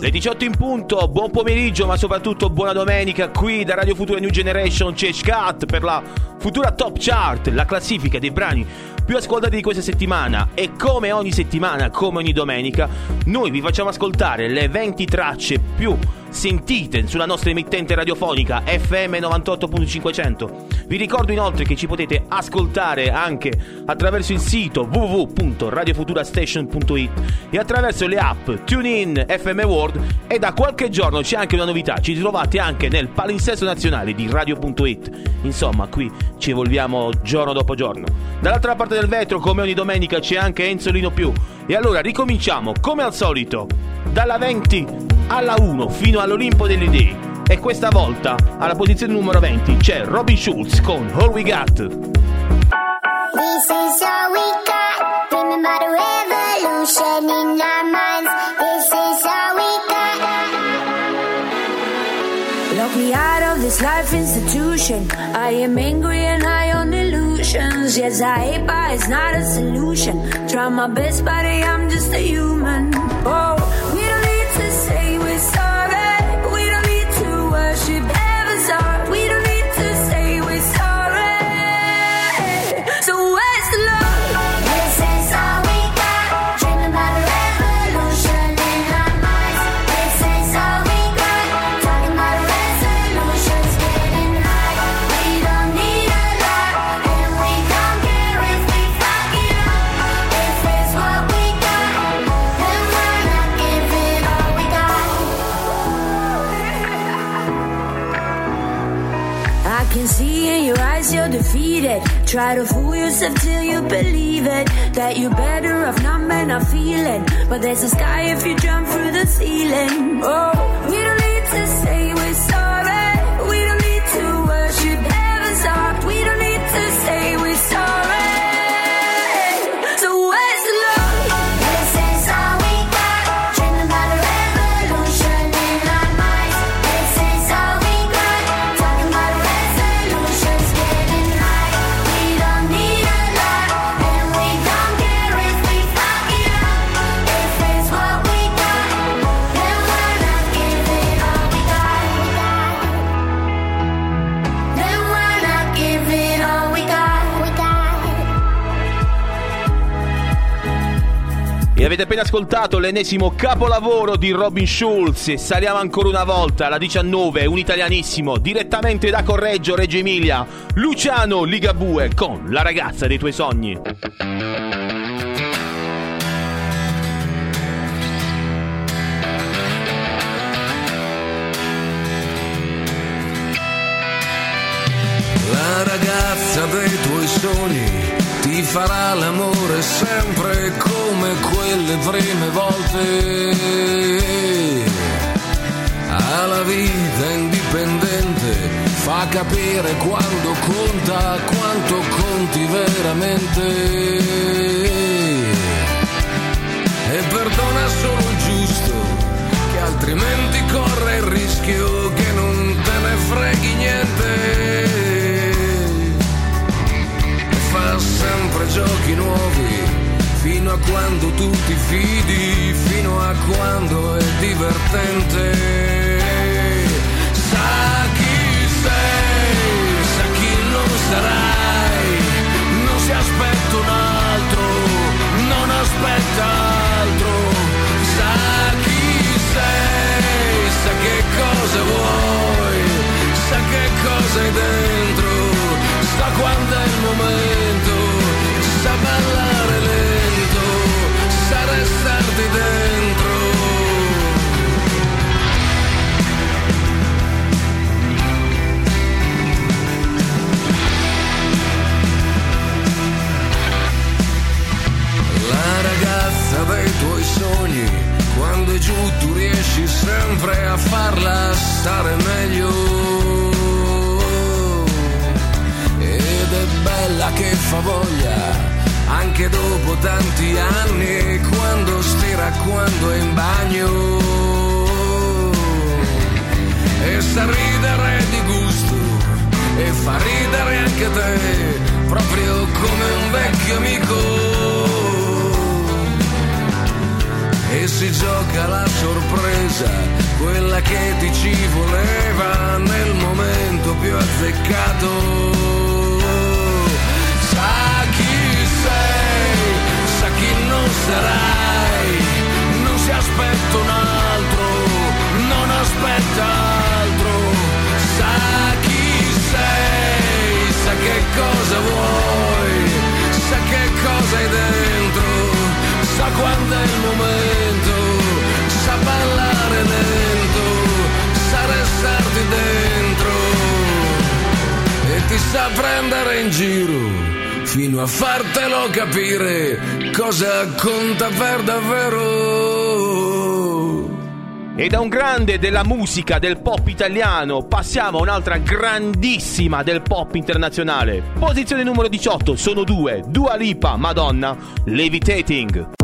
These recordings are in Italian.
Le 18 in punto, buon pomeriggio ma soprattutto buona domenica qui da Radio Futura New Generation c'è Scat per la Futura Top Chart, la classifica dei brani più ascoltati di questa settimana e come ogni settimana, come ogni domenica, noi vi facciamo ascoltare le 20 tracce più sentite sulla nostra emittente radiofonica FM 98.500. Vi ricordo inoltre che ci potete ascoltare anche attraverso il sito www.radiofuturastation.it e attraverso le app TuneIn, FM World e da qualche giorno c'è anche una novità, ci trovate anche nel palinsesto nazionale di radio.it. Insomma, qui ci evolviamo giorno dopo giorno. Dall'altra parte del vetro, come ogni domenica, c'è anche Enzolino più. E allora ricominciamo, come al solito, dalla 20 alla 1 fino all'Olimpo delle idee. E questa volta, alla posizione numero 20, c'è Robin Schulz con All We Got. This is all we got. Remember the revolution in our minds. This is all we got. Lock me out of this life institution. I am angry and illusions. Yes, I hate, but it's not a solution. Try my best, buddy, I'm just a human. Oh. Try to fool yourself till you believe it. That you're better off not men not feeling. But there's a sky if you jump through the ceiling. Oh, we don't need to say avete appena ascoltato l'ennesimo capolavoro di Robin Schulz saliamo ancora una volta alla 19, un italianissimo, direttamente da Correggio, Reggio Emilia, Luciano Ligabue con La ragazza dei tuoi sogni. La ragazza dei tuoi sogni ti farà l'amore sempre come quelle prime volte. Ha la vita indipendente, fa capire quando conta, quanto conti veramente. E perdona solo il giusto, che altrimenti corre il rischio che non te ne freghi niente sempre giochi nuovi, fino a quando tu ti fidi, fino a quando è divertente. Sa chi sei, sa chi non sarai, non si aspetta un altro, non aspetta altro. Sa chi sei, sa che cosa vuoi, sa che cosa hai dentro sa quando è il momento, sa ballare lento, sa restarti dentro. La ragazza dei tuoi sogni, quando è giù tu riesci sempre a farla stare meglio anche dopo tanti anni, quando stira, quando è in bagno. E sa ridere di gusto, e fa ridere anche te, proprio come un vecchio amico e si gioca la sorpresa, quella che ti ci voleva nel momento più azzeccato. Sarai, non si aspetta un altro, non aspetta altro. Sa chi sei, sa che cosa vuoi, sa che cosa hai dentro. Sa quando è il momento, sa ballare lento, sa restarti dentro. E ti sa prendere in giro fino a fartelo capire cosa conta per davvero. E da un grande della musica del pop italiano passiamo a un'altra grandissima del pop internazionale. Posizione numero 18, sono due, Dua Lipa, Madonna, Levitating.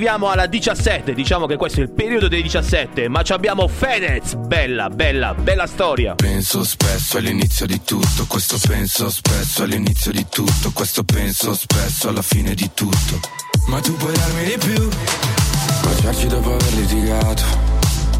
Arriviamo alla 17. Diciamo che questo è il periodo dei 17. Ma abbiamo Fedez. Bella, bella, bella storia. Penso spesso all'inizio di tutto. Questo penso spesso all'inizio di tutto. Questo penso spesso alla fine di tutto. Ma tu puoi darmi di più. Baciarci dopo aver litigato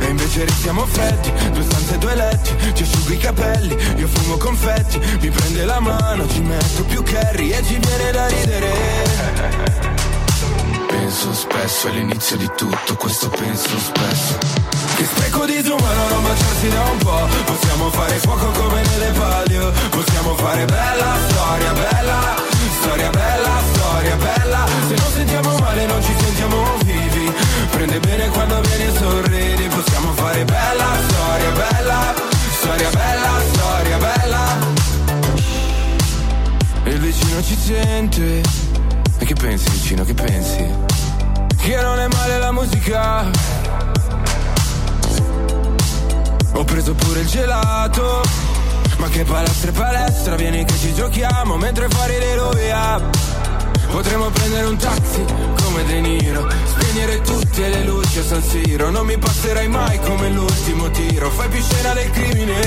e invece restiamo freddi, due stanze e due letti Ti asciugo i capelli, io fumo confetti Mi prende la mano, ci metto più curry E ci viene da ridere. Penso spesso all'inizio di tutto, questo penso spesso. Che spreco di disumano non baciarsi da un po' Possiamo fare fuoco come nelle palio. Possiamo fare bella storia, bella Storia bella, storia bella. Se non sentiamo male non ci sentiamo vivi Prende bene quando vieni e sorridi. Possiamo fare bella storia, bella Storia bella, storia bella. Il vicino ci sente. E che pensi vicino, che pensi? Che non è male la musica. Ho preso pure il gelato. Ma che palestra e palestra Vieni che ci giochiamo Mentre fuori le rovia Potremmo prendere un taxi come De Niro. Spegnere tutte le luci a San Siro. Non mi passerai mai come l'ultimo tiro. Fai più scena del crimine.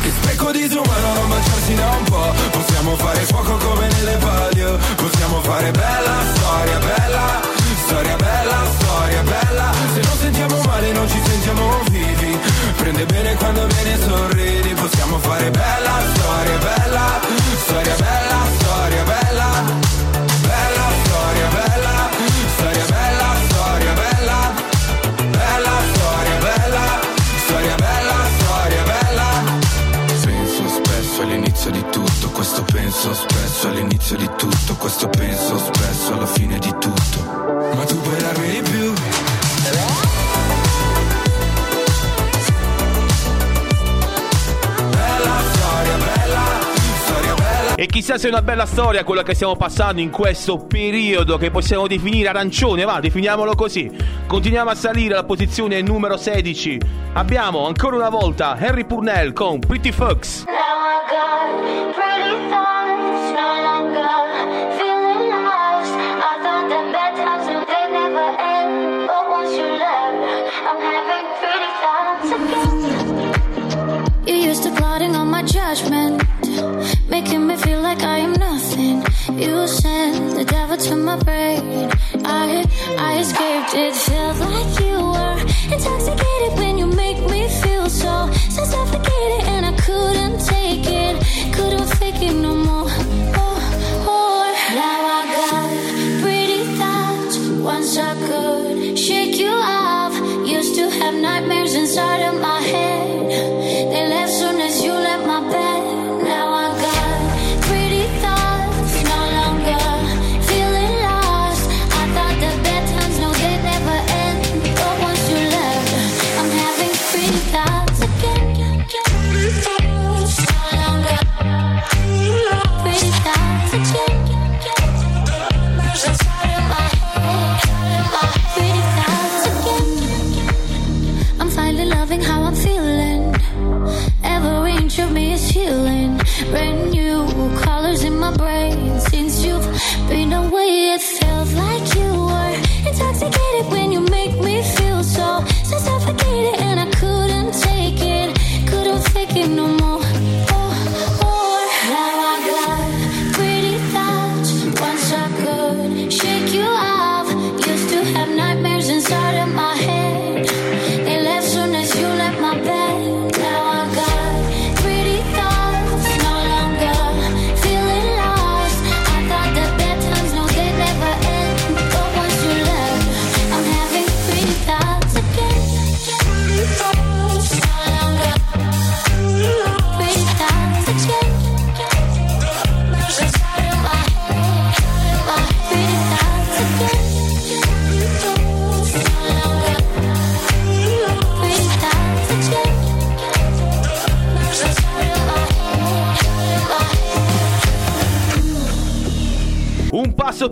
Che specco di disumano non baciarsi da un po' Possiamo fare fuoco come nelle palio. Possiamo fare bella storia, bella Storia bella, storia bella. Se non sentiamo male non ci sentiamo vivi. Prende bene quando viene sorridi. Possiamo fare bella storia, bella Storia bella, penso spesso all'inizio di tutto, questo penso spesso alla fine di tutto. Ma tu puoi darmi di più. E chissà se è una bella storia quella che stiamo passando in questo periodo che possiamo definire arancione, va, definiamolo così. Continuiamo a salire alla posizione numero 16. Abbiamo ancora una volta Harry Purnell con Pretty Fox. You judgment making me feel like I am nothing. You sent the devil to my brain. I I escaped. It felt like you were intoxicated when you make me feel so so suffocated,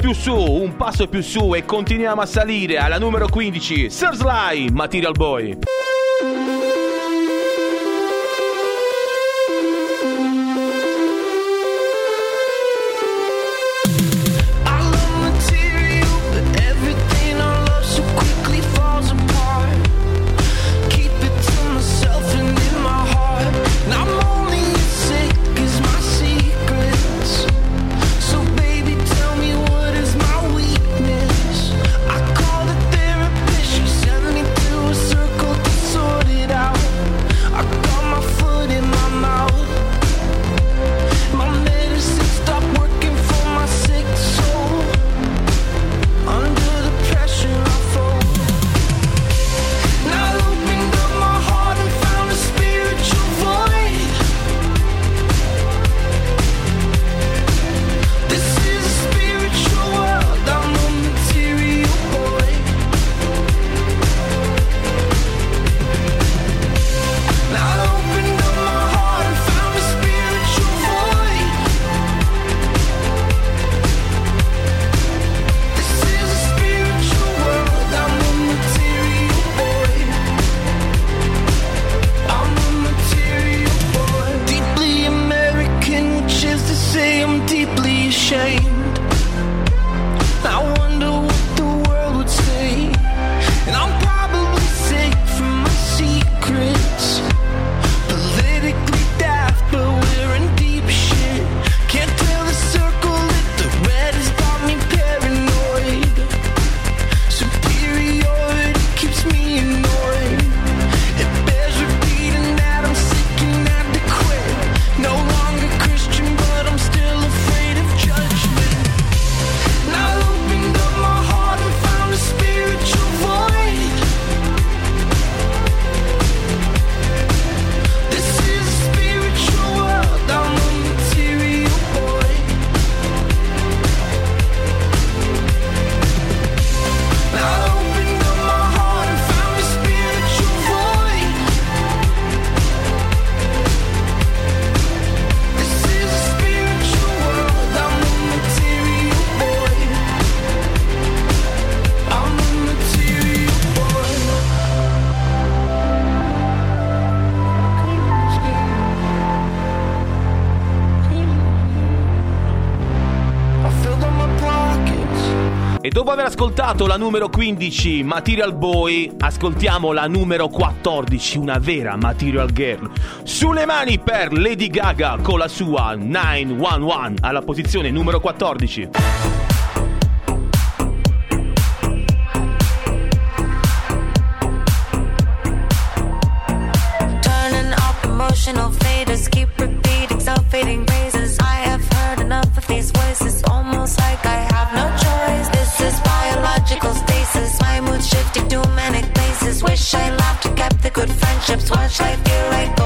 più su, un passo più su e continuiamo a salire alla numero 15, Sir Sly, Material Boy. Ascoltato la numero 15, Material Boy, ascoltiamo la numero 14, una vera Material Girl. Sulle mani per Lady Gaga con la sua 911 alla posizione numero 14. just wish I loved to kept the good friendships. What shall I like.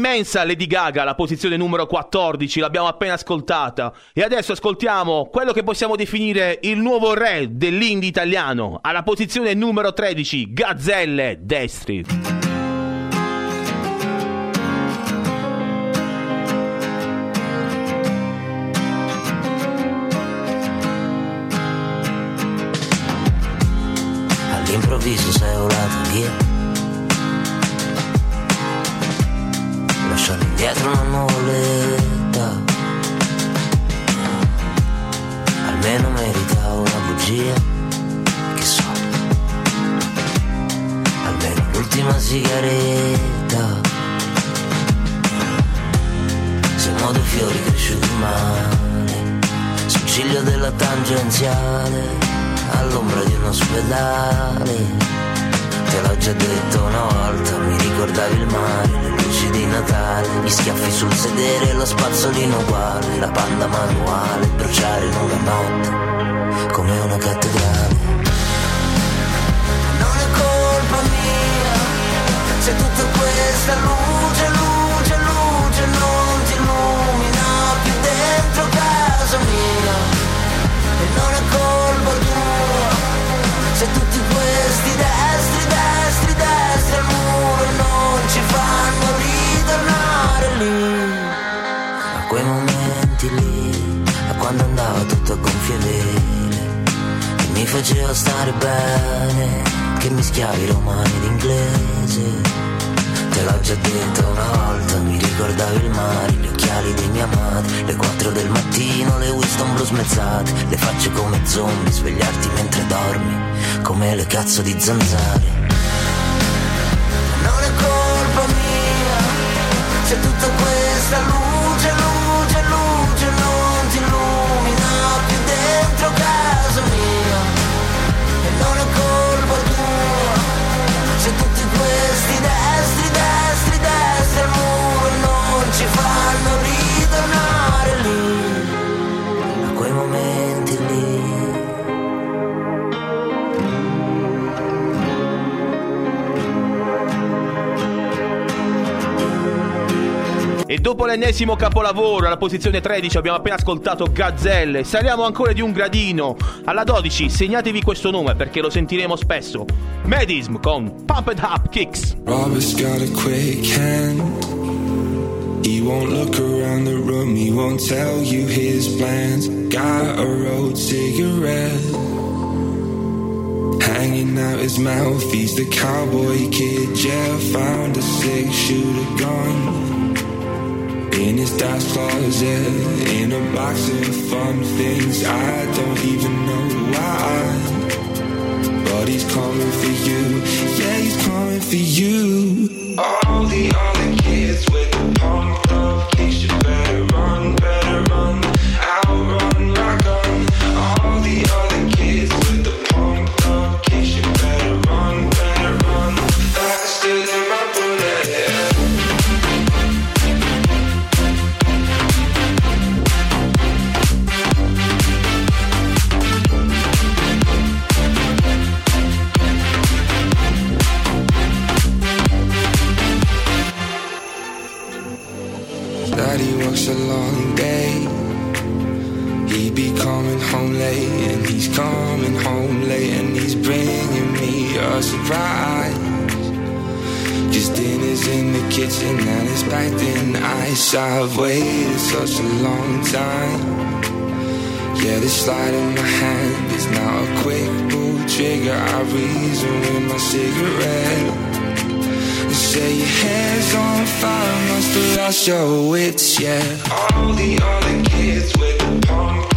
Immensa Lady Gaga, la posizione numero 14, l'abbiamo appena ascoltata. E adesso ascoltiamo quello che possiamo definire il nuovo re dell'indie italiano, alla posizione numero 13, Gazzelle Destri. Gonfie vele, che mi faceva stare bene, che mischiavi romani ed inglese. Te l'ho già detto una volta, mi ricordavi il mare, gli occhiali dei miei amati, le 4 del mattino, le Winston blu smezzate, le facce come zombie, svegliarti mentre dormi, come le cazzo di zanzare. Non è colpa mia c'è tutta questa luce, dentro casa mia. E non è colpa tua se tutti questi destri, destri, E dopo l'ennesimo capolavoro, alla posizione 13 abbiamo appena ascoltato Gazzelle. Saliamo ancora di un gradino. Alla 12 segnatevi questo nome perché lo sentiremo spesso. Medism con Pumped Up Kicks. Robert's got a quick hand. He won't look around the room, he won't tell you his plans. Got a rolled cigarette. Hanging out his mouth, he's the cowboy kid. Jeff found a six shooter gun. In his dad's closet, in a box of fun things I don't even know why. But he's coming for you, yeah, he's coming for you. All the other kids with the pumped such a long time. Yeah, this slide in my hand is now a quick pull trigger. I reason with my cigarette. They say your hair's on fire, must have lost your wits, yeah. All the other kids with the pumped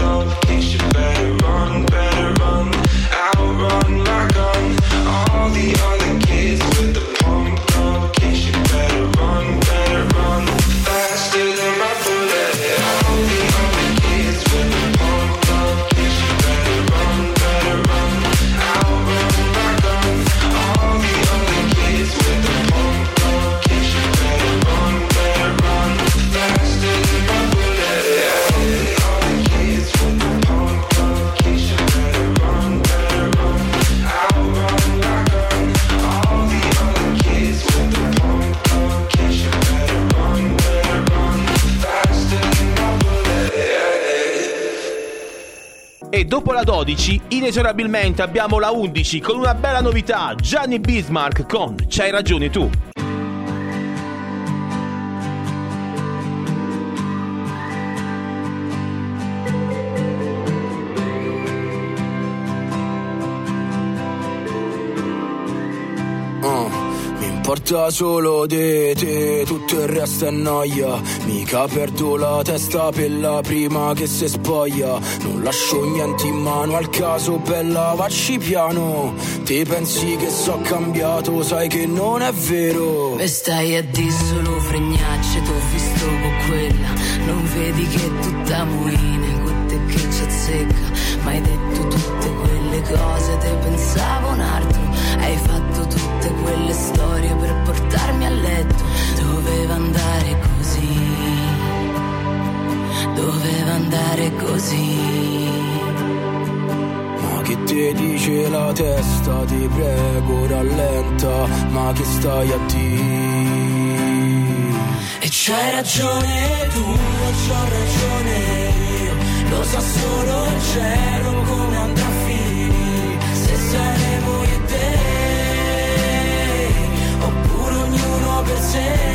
12, inesorabilmente abbiamo la 11 con una bella novità, Gianni Bismarck con C'hai ragione tu. Porta solo di te, tutto il resto è noia. Mica perdo la testa per la prima che si spoglia. Non lascio niente in mano al caso, bella, vacci piano. Te pensi che so cambiato, sai che non è vero. E stai a di solo fregnacce, t'ho visto con quella. Non vedi che tutta muine, con te che ci azzecca. Ma hai detto tutte quelle cose, te pensavo un altro. Hai fatto tutte quelle storie per portarmi a letto. Doveva andare così. Doveva andare così. Ma che ti dice la testa, ti prego rallenta, ma che stai a dire? E c'hai ragione tu, c'ho ragione io, lo sa solo il cielo come andrà a finire, se saremo io e te, per sé.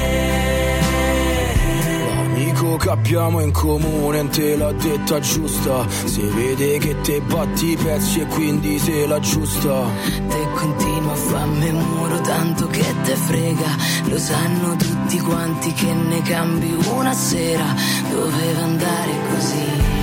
L'amico che abbiamo in comune te l'ha detta giusta, si vede che te batti i pezzi e quindi se la giusta. Te continua a farmi muro tanto che te frega. Lo sanno tutti quanti che ne cambi una sera. Doveva andare così.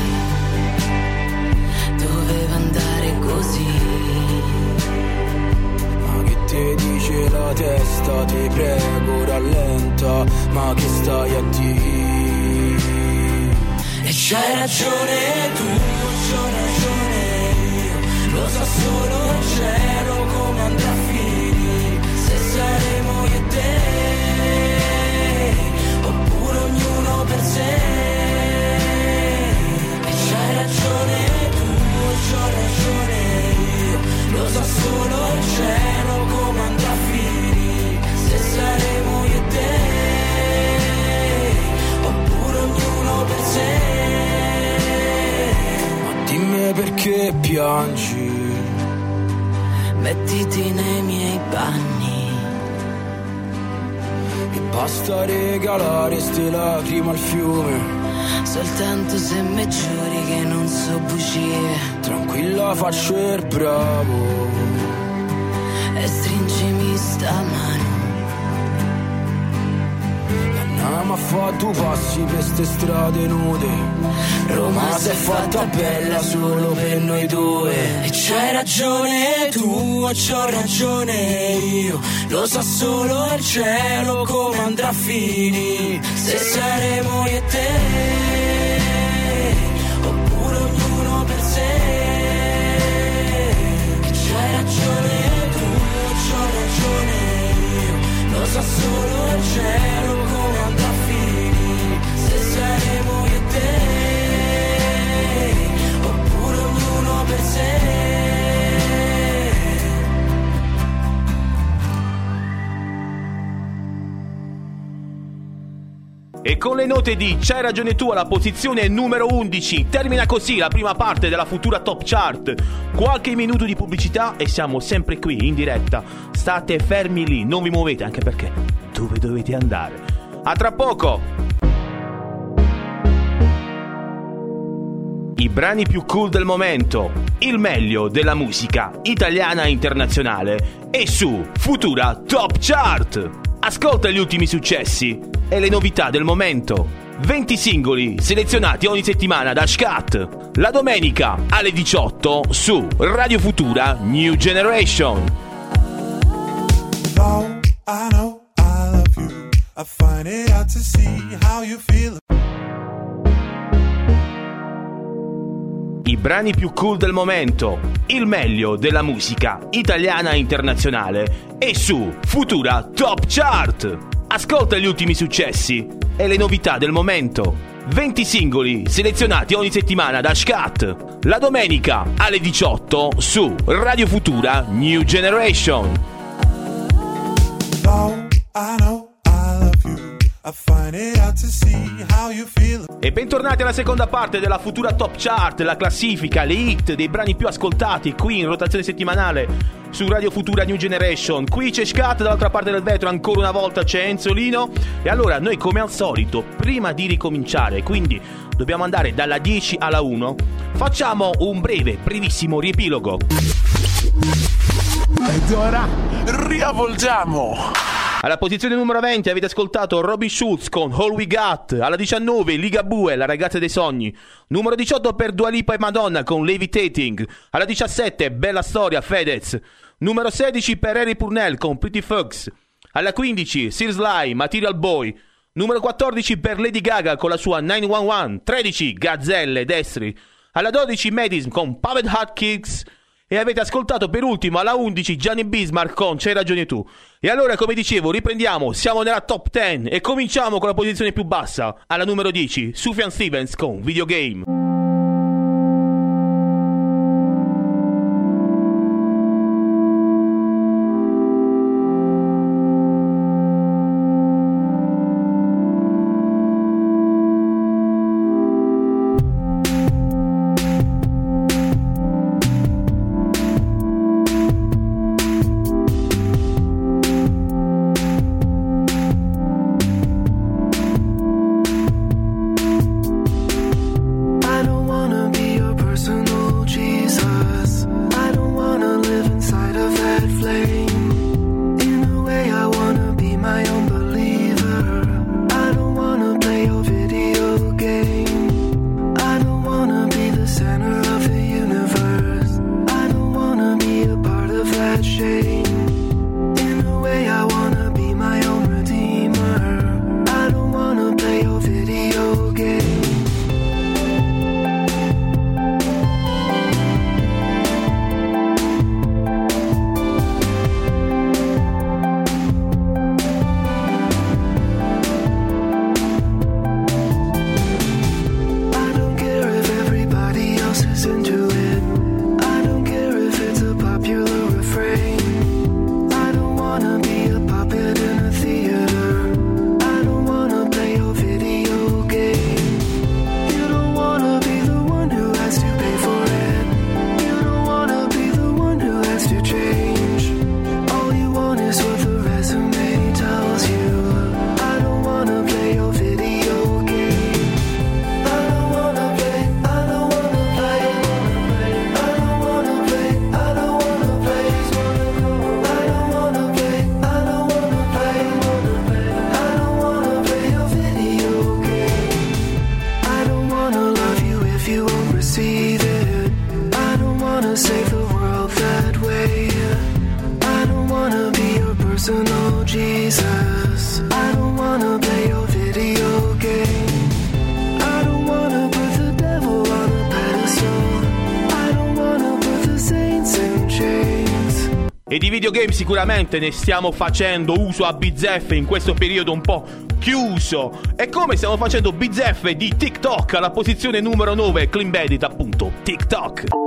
Dice la testa, ti prego rallenta, ma che stai a dire? E c'hai ragione tu, se mi giuri che non so bugie. Tranquilla faccio il bravo, E stringimi sta mano. andiamo a fare due passi per ste strade nude. Roma si è fatta bella solo per noi due. E c'hai ragione tu, c'ho ragione io, lo sa solo il cielo come andrà a finire, se saremo io e te, sa solo il cielo come andrà a finire, se saremo io e te, oppure ognuno per sé. E con le note di C'hai ragione tu alla posizione numero 11 termina così la prima parte della futura top chart. Qualche minuto di pubblicità e siamo sempre qui in diretta. State fermi lì, non vi muovete anche perché dove dovete andare? A tra poco! I brani più cool del momento, il meglio della musica italiana e internazionale e su Futura Top Chart. Ascolta gli ultimi successi e le novità del momento. 20 singoli selezionati ogni settimana da Scat. La domenica alle 18 su Radio Futura New Generation. know, I know I love you. I find it out to see how you feel. I brani più cool del momento, il meglio della musica italiana e internazionale e su Futura Top Chart. Ascolta gli ultimi successi e le novità del momento. 20 singoli selezionati ogni settimana da Scat. La domenica alle 18 su Radio Futura New Generation. Know, e bentornati alla seconda parte della futura top chart, la classifica, le hit dei brani più ascoltati qui in rotazione settimanale su Radio Futura New Generation. Qui c'è Scat, dall'altra parte del vetro ancora una volta c'è Enzolino. E allora noi come al solito, prima di ricominciare, quindi dobbiamo andare dalla 10 alla 1, facciamo un breve, brevissimo riepilogo. Ed ora riavolgiamo. Alla posizione numero 20 avete ascoltato Robin Schultz con All We Got. Alla 19 Liga Bue, La ragazza dei sogni. Numero 18 per Dua Lipa e Madonna con Levitating. Alla 17 Bella Storia, Fedez. Numero 16 per Harry Purnell con Pretty Fox. Alla 15 Sir Sly, Material Boy. Numero 14 per Lady Gaga con la sua 911. 13 Gazzelle, Destri. Alla 12 Madison con Paved Hot Kicks. E avete ascoltato per ultimo alla 11 Gianni Bismarck con C'hai ragione tu. E allora, come dicevo, riprendiamo, siamo nella top 10 e cominciamo con la posizione più bassa, alla numero 10, Sufian Stevens con Videogame. sicuramente ne stiamo facendo uso a bizzeffe in questo periodo un po' chiuso. E come stiamo facendo bizzeffe di TikTok alla posizione numero 9, Clean Bedit appunto, TikTok.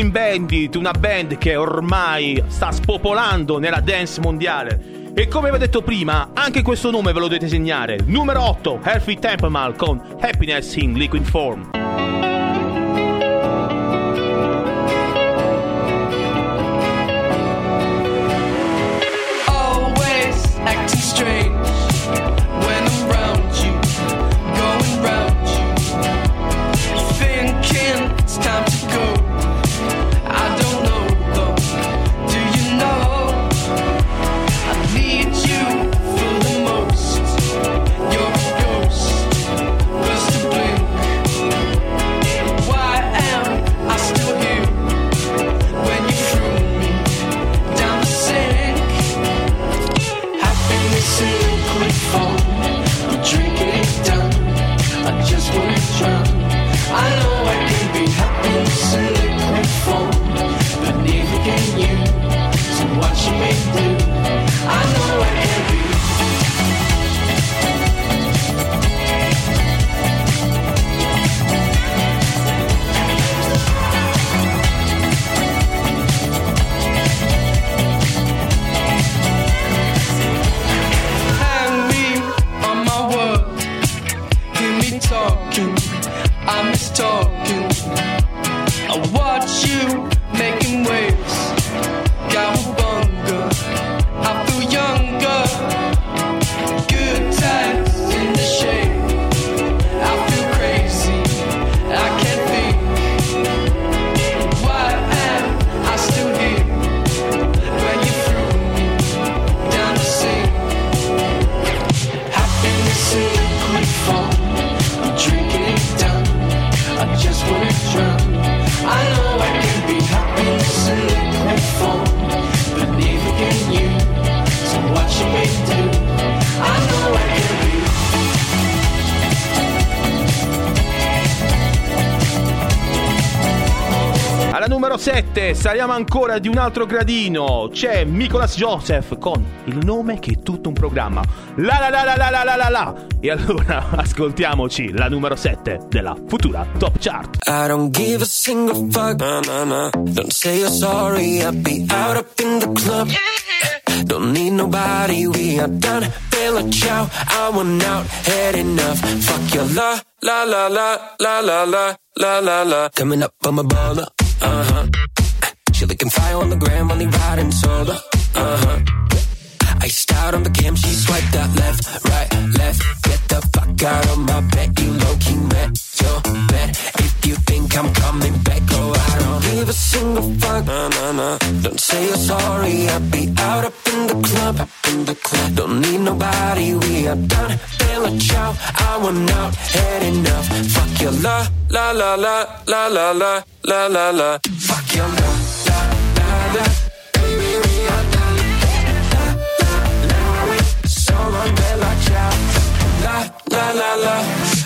Clean Bandit, una band che ormai sta spopolando nella dance mondiale. E come vi ho detto prima, anche questo nome ve lo dovete segnare. Numero 8, Healthy Templemal con Happiness in Liquid Form. Saliamo ancora di un altro gradino. C'è Nicolas Joseph con il nome che è tutto un programma. La la la la la la la la. E allora ascoltiamoci la numero 7 della futura Top Chart. I don't give a single fuck. Nah, nah, nah. Don't say you're sorry. I'll be out up in the club. Don't need nobody. We are done. Bella ciao. I want out. Had enough. Fuck your la la la la la la la la la la. Coming up on my baller. Uh huh. Fire on the gram. Only riding solo. Uh huh. Iced out on the cam, she swiped out left, right, left. Get the fuck out of my bed, you low key met your bed. If you think I'm coming back, go I don't give a single fuck. Nah, nah, nah. Don't say you're sorry, I'll be out up in the club, up in the club. Don't need nobody, we are done. Bella ciao, I want out, had enough. Fuck your la, la, la, la, la, la, la, la, la, la. Fuck your la, la, la, la. Baby, we are done. Solo bella ciao La la la la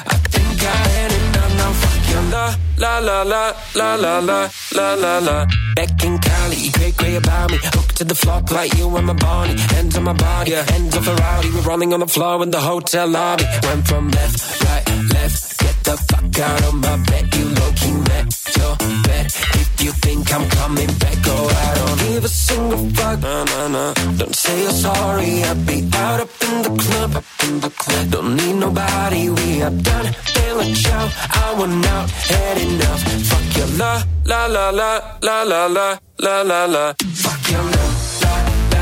I think I had enough now fuck your la La la la la la la la la la Back in Cali, cray cray about me Hooked to the floor like you and my body Hands on my body, yeah. hands off a rowdy We're rolling on the floor in the hotel lobby Went from left, right, left Get the fuck out of my bed You low-key met your bed If you think I'm coming back Oh, I don't give a single fuck Nah, nah, nah Don't say you're sorry I'll be out up in the club Up in the club Don't need nobody We are done Bella ciao I want out Had enough Fuck your la La la la La la la La la la Fuck your la La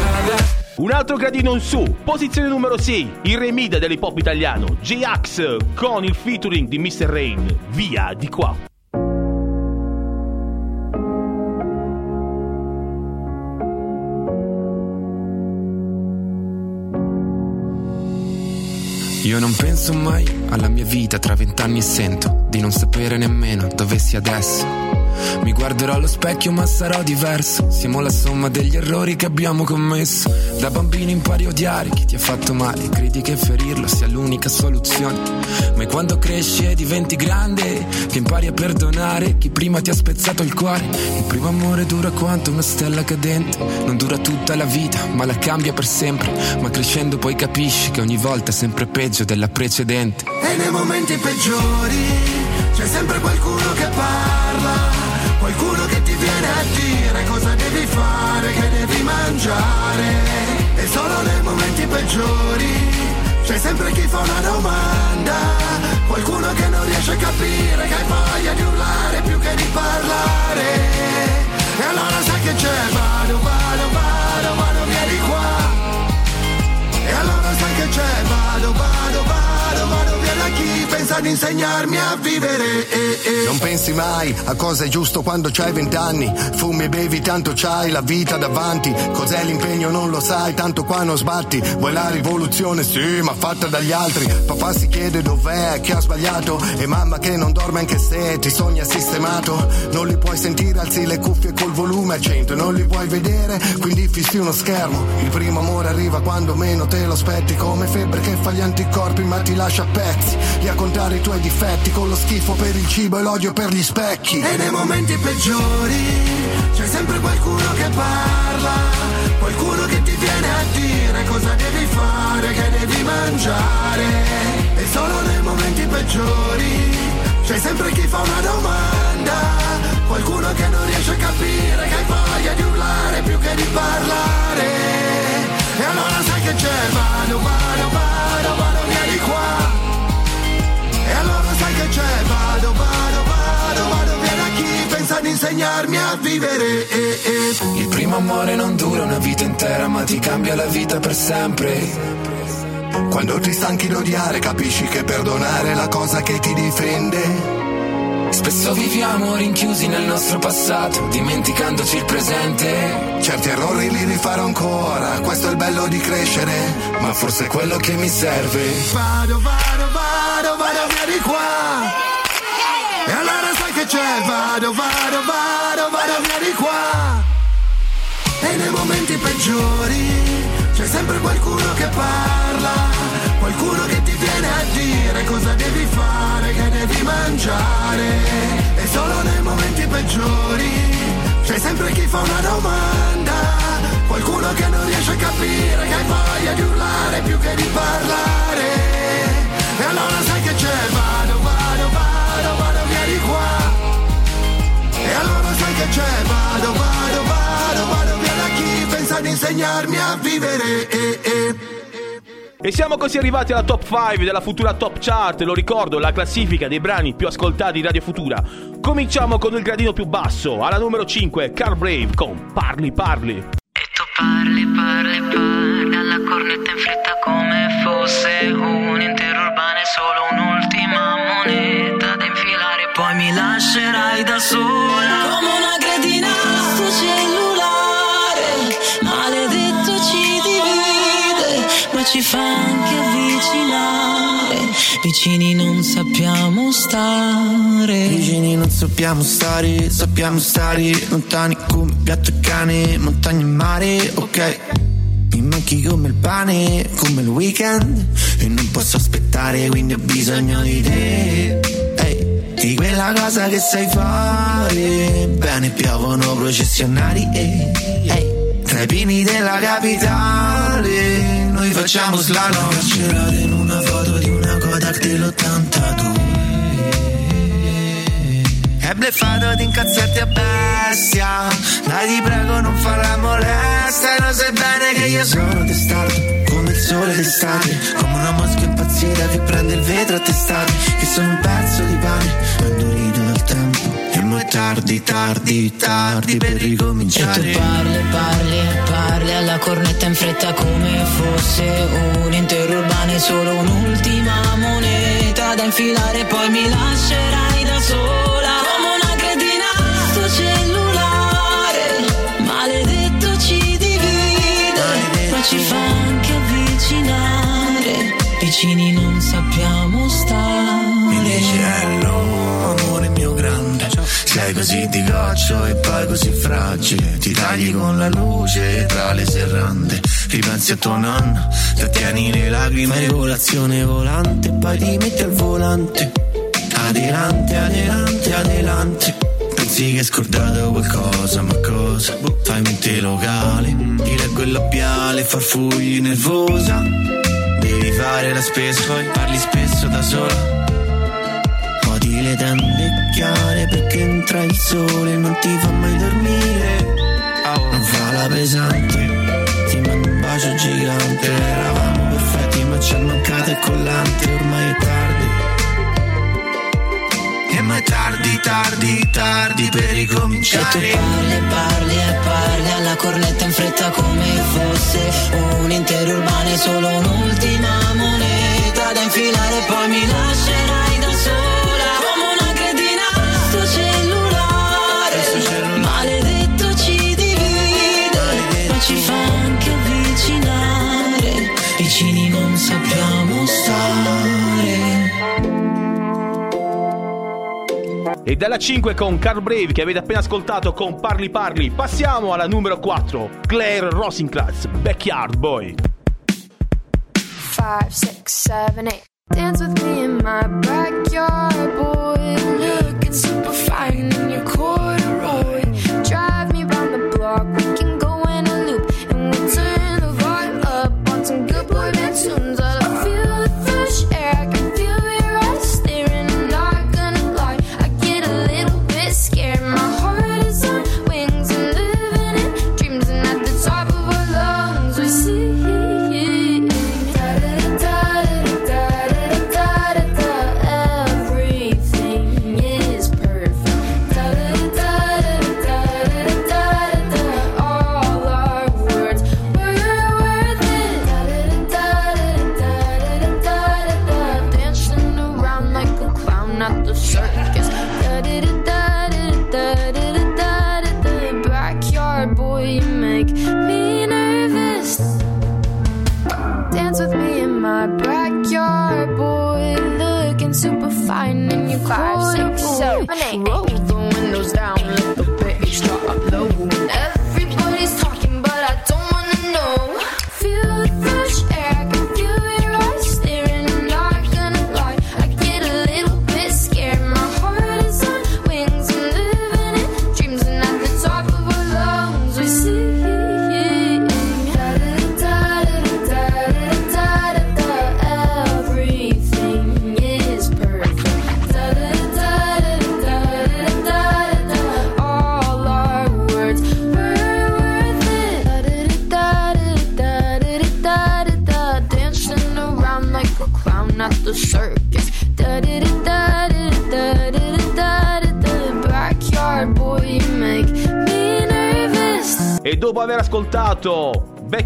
la la Un altro gradino in su, posizione numero 6, il remida dell'hip hop italiano, J-Ax con il featuring di Mr. Rain, via di qua. Io non penso mai alla mia vita tra vent'anni e sento di non sapere nemmeno dove sia adesso. Mi guarderò allo specchio ma sarò diverso. Siamo la somma degli errori che abbiamo commesso. Da bambino impari a odiare chi ti ha fatto male. Credi che ferirlo sia l'unica soluzione. Ma è quando cresci e diventi grande che impari a perdonare chi prima ti ha spezzato il cuore. Il primo amore dura quanto una stella cadente. Non dura tutta la vita, ma la cambia per sempre. Ma crescendo poi capisci che ogni volta è sempre peggio della precedente. E nei momenti peggiori c'è sempre qualcuno che parla, Qualcuno che ti viene a dire cosa devi fare, che devi mangiare. E solo nei momenti peggiori c'è sempre chi fa una domanda. Qualcuno che non riesce a capire che hai voglia di urlare più che di parlare. E allora sai che c'è, vado, vado, vado, vado via di qua. E allora sai che c'è, vado, vado, vado, chi pensa di insegnarmi a vivere. eh, eh. Non pensi mai a cosa è giusto quando c'hai vent'anni. Fumi e bevi, tanto c'hai la vita davanti. Cos'è l'impegno non lo sai, tanto qua non sbatti. Vuoi la rivoluzione? Sì, ma fatta dagli altri. Papà si chiede dov'è, chi ha sbagliato. E mamma che non dorme anche se ti sogna sistemato. Non li puoi sentire, alzi le cuffie col volume a 100. Non li puoi vedere, quindi fissi uno schermo. Il primo amore arriva quando meno te lo aspetti. Come febbre che fa gli anticorpi ma ti lascia a pezzi. Lì a contare i tuoi difetti con lo schifo per il cibo e l'odio per gli specchi. E nei momenti peggiori c'è sempre qualcuno che parla, qualcuno che ti viene a dire cosa devi fare, che devi mangiare. E solo nei momenti peggiori c'è sempre chi fa una domanda, qualcuno che non riesce a capire che hai voglia di urlare più che di parlare. E allora sai che c'è, vivere. Il primo amore non dura una vita intera, ma ti cambia la vita per sempre. Quando ti stanchi d'odiare capisci che perdonare è la cosa che ti difende. Spesso viviamo rinchiusi nel nostro passato, dimenticandoci il presente. Certi errori li rifarò ancora, questo è il bello di crescere, ma forse è quello che mi serve. Vado, vado, vado, vado via di qua. E allora che c'è, vado, vado, vado, vado via di qua. E nei momenti peggiori c'è sempre qualcuno che parla, qualcuno che ti viene a dire cosa devi fare, che devi mangiare. E solo nei momenti peggiori c'è sempre chi fa una domanda, qualcuno che non riesce a capire che hai voglia di urlare più che di parlare. E allora sai che c'è, vado, vado, E allora sai che c'è, vado, vado, vado, vado via da chi pensa di insegnarmi a vivere. eh, eh. E siamo così arrivati alla top 5 della Futura Top Chart, lo ricordo, la classifica dei brani più ascoltati di Radio Futura. Cominciamo con il gradino più basso, alla numero 5, Car Brave con Parli Parli. Parli, parli, parli alla cornetta in fretta come fosse un interurbano mi lascerai da sola come una cretina sto cellulare. Maledetto ci divide, ma ci fa anche avvicinare. Vicini non sappiamo stare. Vicini non sappiamo stare, sappiamo stare lontani come gatto e cane, montagna e mare, ok. Mi manchi come il pane, come il weekend E non posso aspettare, quindi ho bisogno di te di quella cosa che sai fare. Bene, piovono processionari ehi, ehi. Tra i pini della capitale Noi facciamo slalom. Carcerate in una foto di una Kodak dell'82 è bleffato di incazzarti a bestia. Dai ti prego non farla molesta E lo sai bene che io sono testato Come il sole d'estate Come una mosca impazzita che prende il vetro a testate Che sono un pezzo di pane. Ma indurito dal tempo E mo è tardi, tardi, tardi per E ricominciare tu parli, parli, parli alla cornetta in fretta come fosse un intero urbano e solo un'ultima moneta da infilare poi mi lascerai da sola. Come una cretina sto cellulare maledetto ci divide. Ma ci fa anche avvicinare vicini non sappiamo stare. Mi dici hello, amore mio grande Sei così di goccio e poi così fragile. Ti tagli con la luce tra le serrande. Ripensi a tuo nonno, trattieni le lacrime Regolazione volante, poi ti metti al volante. Adelante, adelante, adelante Pensi che hai scordato qualcosa, ma cosa? Fai mente locale, ti leggo il labiale Farfugli nervosa fare la spesa, e parli spesso da sola. Odi le tende chiare perché entra il sole, e non ti fa mai dormire. Oh. Non fa la pesante, ti mando un bacio gigante. Eravamo perfetti ma ci è mancato il collante, ormai è tardi ma è tardi, tardi, tardi per ricominciare. E tu parli, parli e parli alla cornetta in fretta come fosse un intero urbano e solo un'ultima moneta da infilare e poi mi lascerai da sola come una cretina. Sto cellulare, maledetto ci divide, ma ci fa anche avvicinare. Vicini non sappiamo E dalla 5 con Carl Brave che avete appena ascoltato con Parli Parli, passiamo alla numero 4, Claire Rosenkrantz, Backyard Boy. 5, 6, 7, 8 Dance with me in my backyard boy Looking super fine in your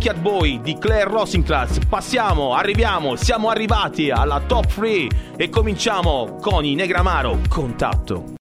Look at Boy di Claire Rosenclass. Passiamo, arriviamo, siamo arrivati alla top 3 e cominciamo con i Negramaro Contatto.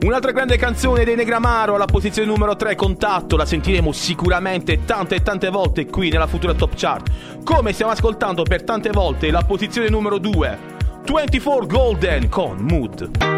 Un'altra grande canzone dei Negramaro alla posizione numero 3, Contatto, la sentiremo sicuramente tante e tante volte qui nella futura top chart. Come stiamo ascoltando per tante volte la posizione numero 2, 24 Golden con Mood.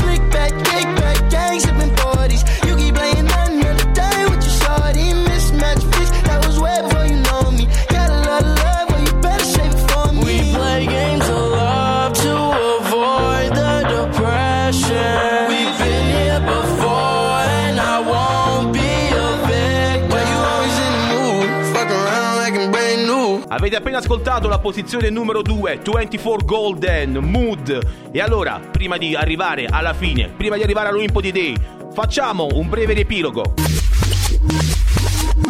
I'm appena ascoltato la posizione numero 2, 24 Golden, Mood. E allora, prima di arrivare alla fine, prima di arrivare all'Olimpo di Day, facciamo un breve riepilogo.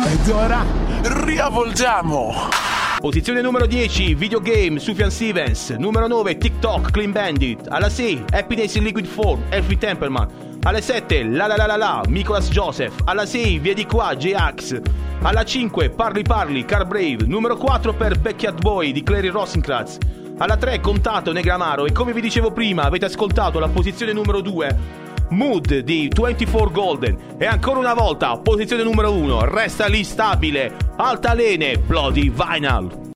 Ed ora riavvolgiamo. Posizione numero 10, Videogame, Sufjan Stevens. Numero 9, TikTok, Clean Bandit. Alla 6, Happiness in Liquid Form, Elfie Templeman. Alle 7, La La La La La, Nicholas Joseph. Alla 6, Via di qua, J-Ax. Alla 5, Parli Parli, Car Brave. Numero 4 per Backyard Boy di Clary Rosencrantz. Alla 3, Contato, Negramaro. E come vi dicevo prima, avete ascoltato la posizione numero 2. Mood di 24 Golden e ancora una volta posizione numero 1 resta lì stabile Altalene Bloody Vinyl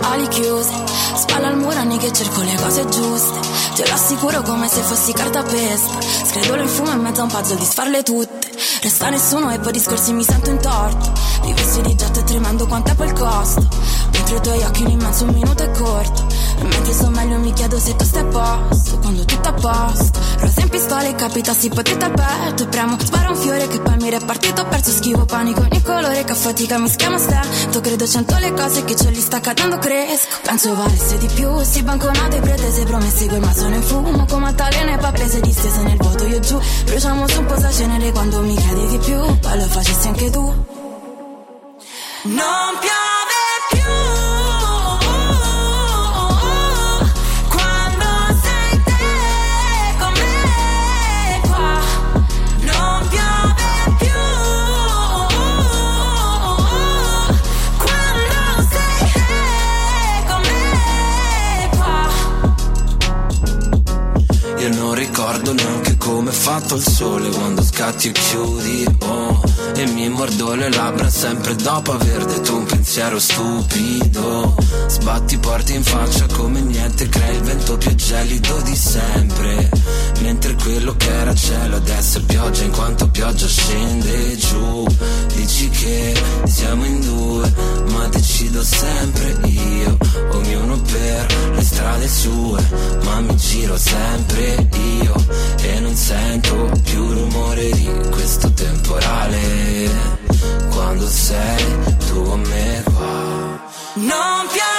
ali chiuse Spalla al muro anni che cerco le cose giuste. Te lo assicuro come se fossi cartapesta Scredolo in fumo in mezzo a un puzzle di sfarle tutte. Resta nessuno e poi discorsi mi sento in torto. Rivesti di getto e tremando quanto è il costo. Mentre i tuoi occhi in immenso un minuto è corto. E mentre sto meglio mi chiedo se tu stai a posto. Quando tutto a posto. Rosa in pistola e capitassi potete al petto E premo, spara un fiore che poi mi repartito Ho perso schivo panico ogni colore che a fatica mi schiama stento Credo cento le cose che c'ho lì sta cadendo cresco. Penso valesse di più, si banconate pretese promesse Quel ma sono in fumo come altalene pappese distese nel vuoto. Io giù Bruciamo su un po' cenere quando mi chiedi di più. Poi lo facessi anche tu. Non piove fatto il sole quando scatti e chiudi, oh E mi mordo le labbra sempre dopo aver detto un pensiero stupido. Sbatti porti in faccia come niente, crei il vento più gelido di sempre Mentre quello che era cielo adesso è pioggia in quanto pioggia scende giù. Dici che siamo in due ma decido sempre io. Ognuno per le strade sue ma mi giro sempre io. E non sento più rumore di questo temporale. Quando sei tu con me qua Non piangere.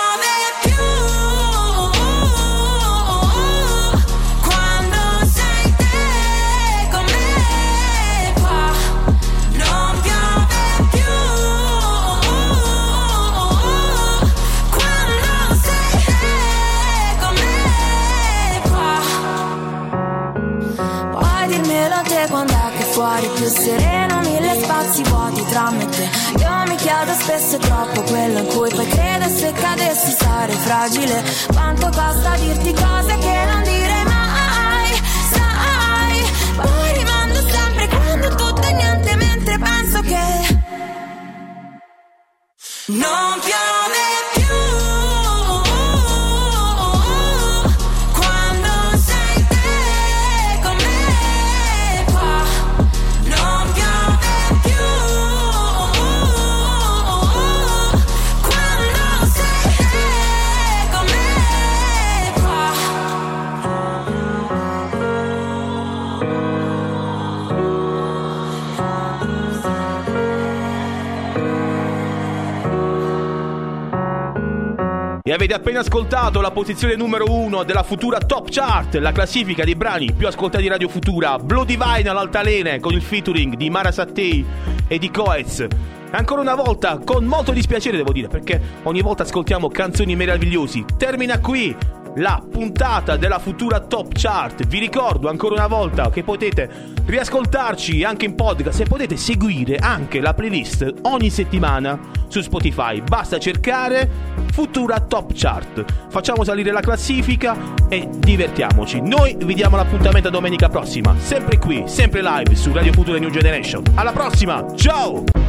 È troppo quello in cui poi credo e se cadessi sarei fragile. Quanto costa dirti cose che non direi mai, sai. Poi rimando sempre quando tutto è niente mentre penso che non E avete appena ascoltato la posizione numero uno della Futura Top Chart, la classifica dei brani più ascoltati di Radio Futura, Blue Divine all'altalene con il featuring di Mara Sattei e di Coez. Ancora una volta, con molto dispiacere devo dire, perché ogni volta ascoltiamo canzoni meravigliosi. Termina qui la puntata della futura Top Chart. Vi ricordo ancora una volta che potete riascoltarci anche in podcast e potete seguire anche la playlist ogni settimana su Spotify. Basta cercare Futura Top Chart. Facciamo salire la classifica e divertiamoci. Noi vi diamo l'appuntamento domenica prossima, sempre qui, sempre live su Radio Futura New Generation. Alla prossima, ciao!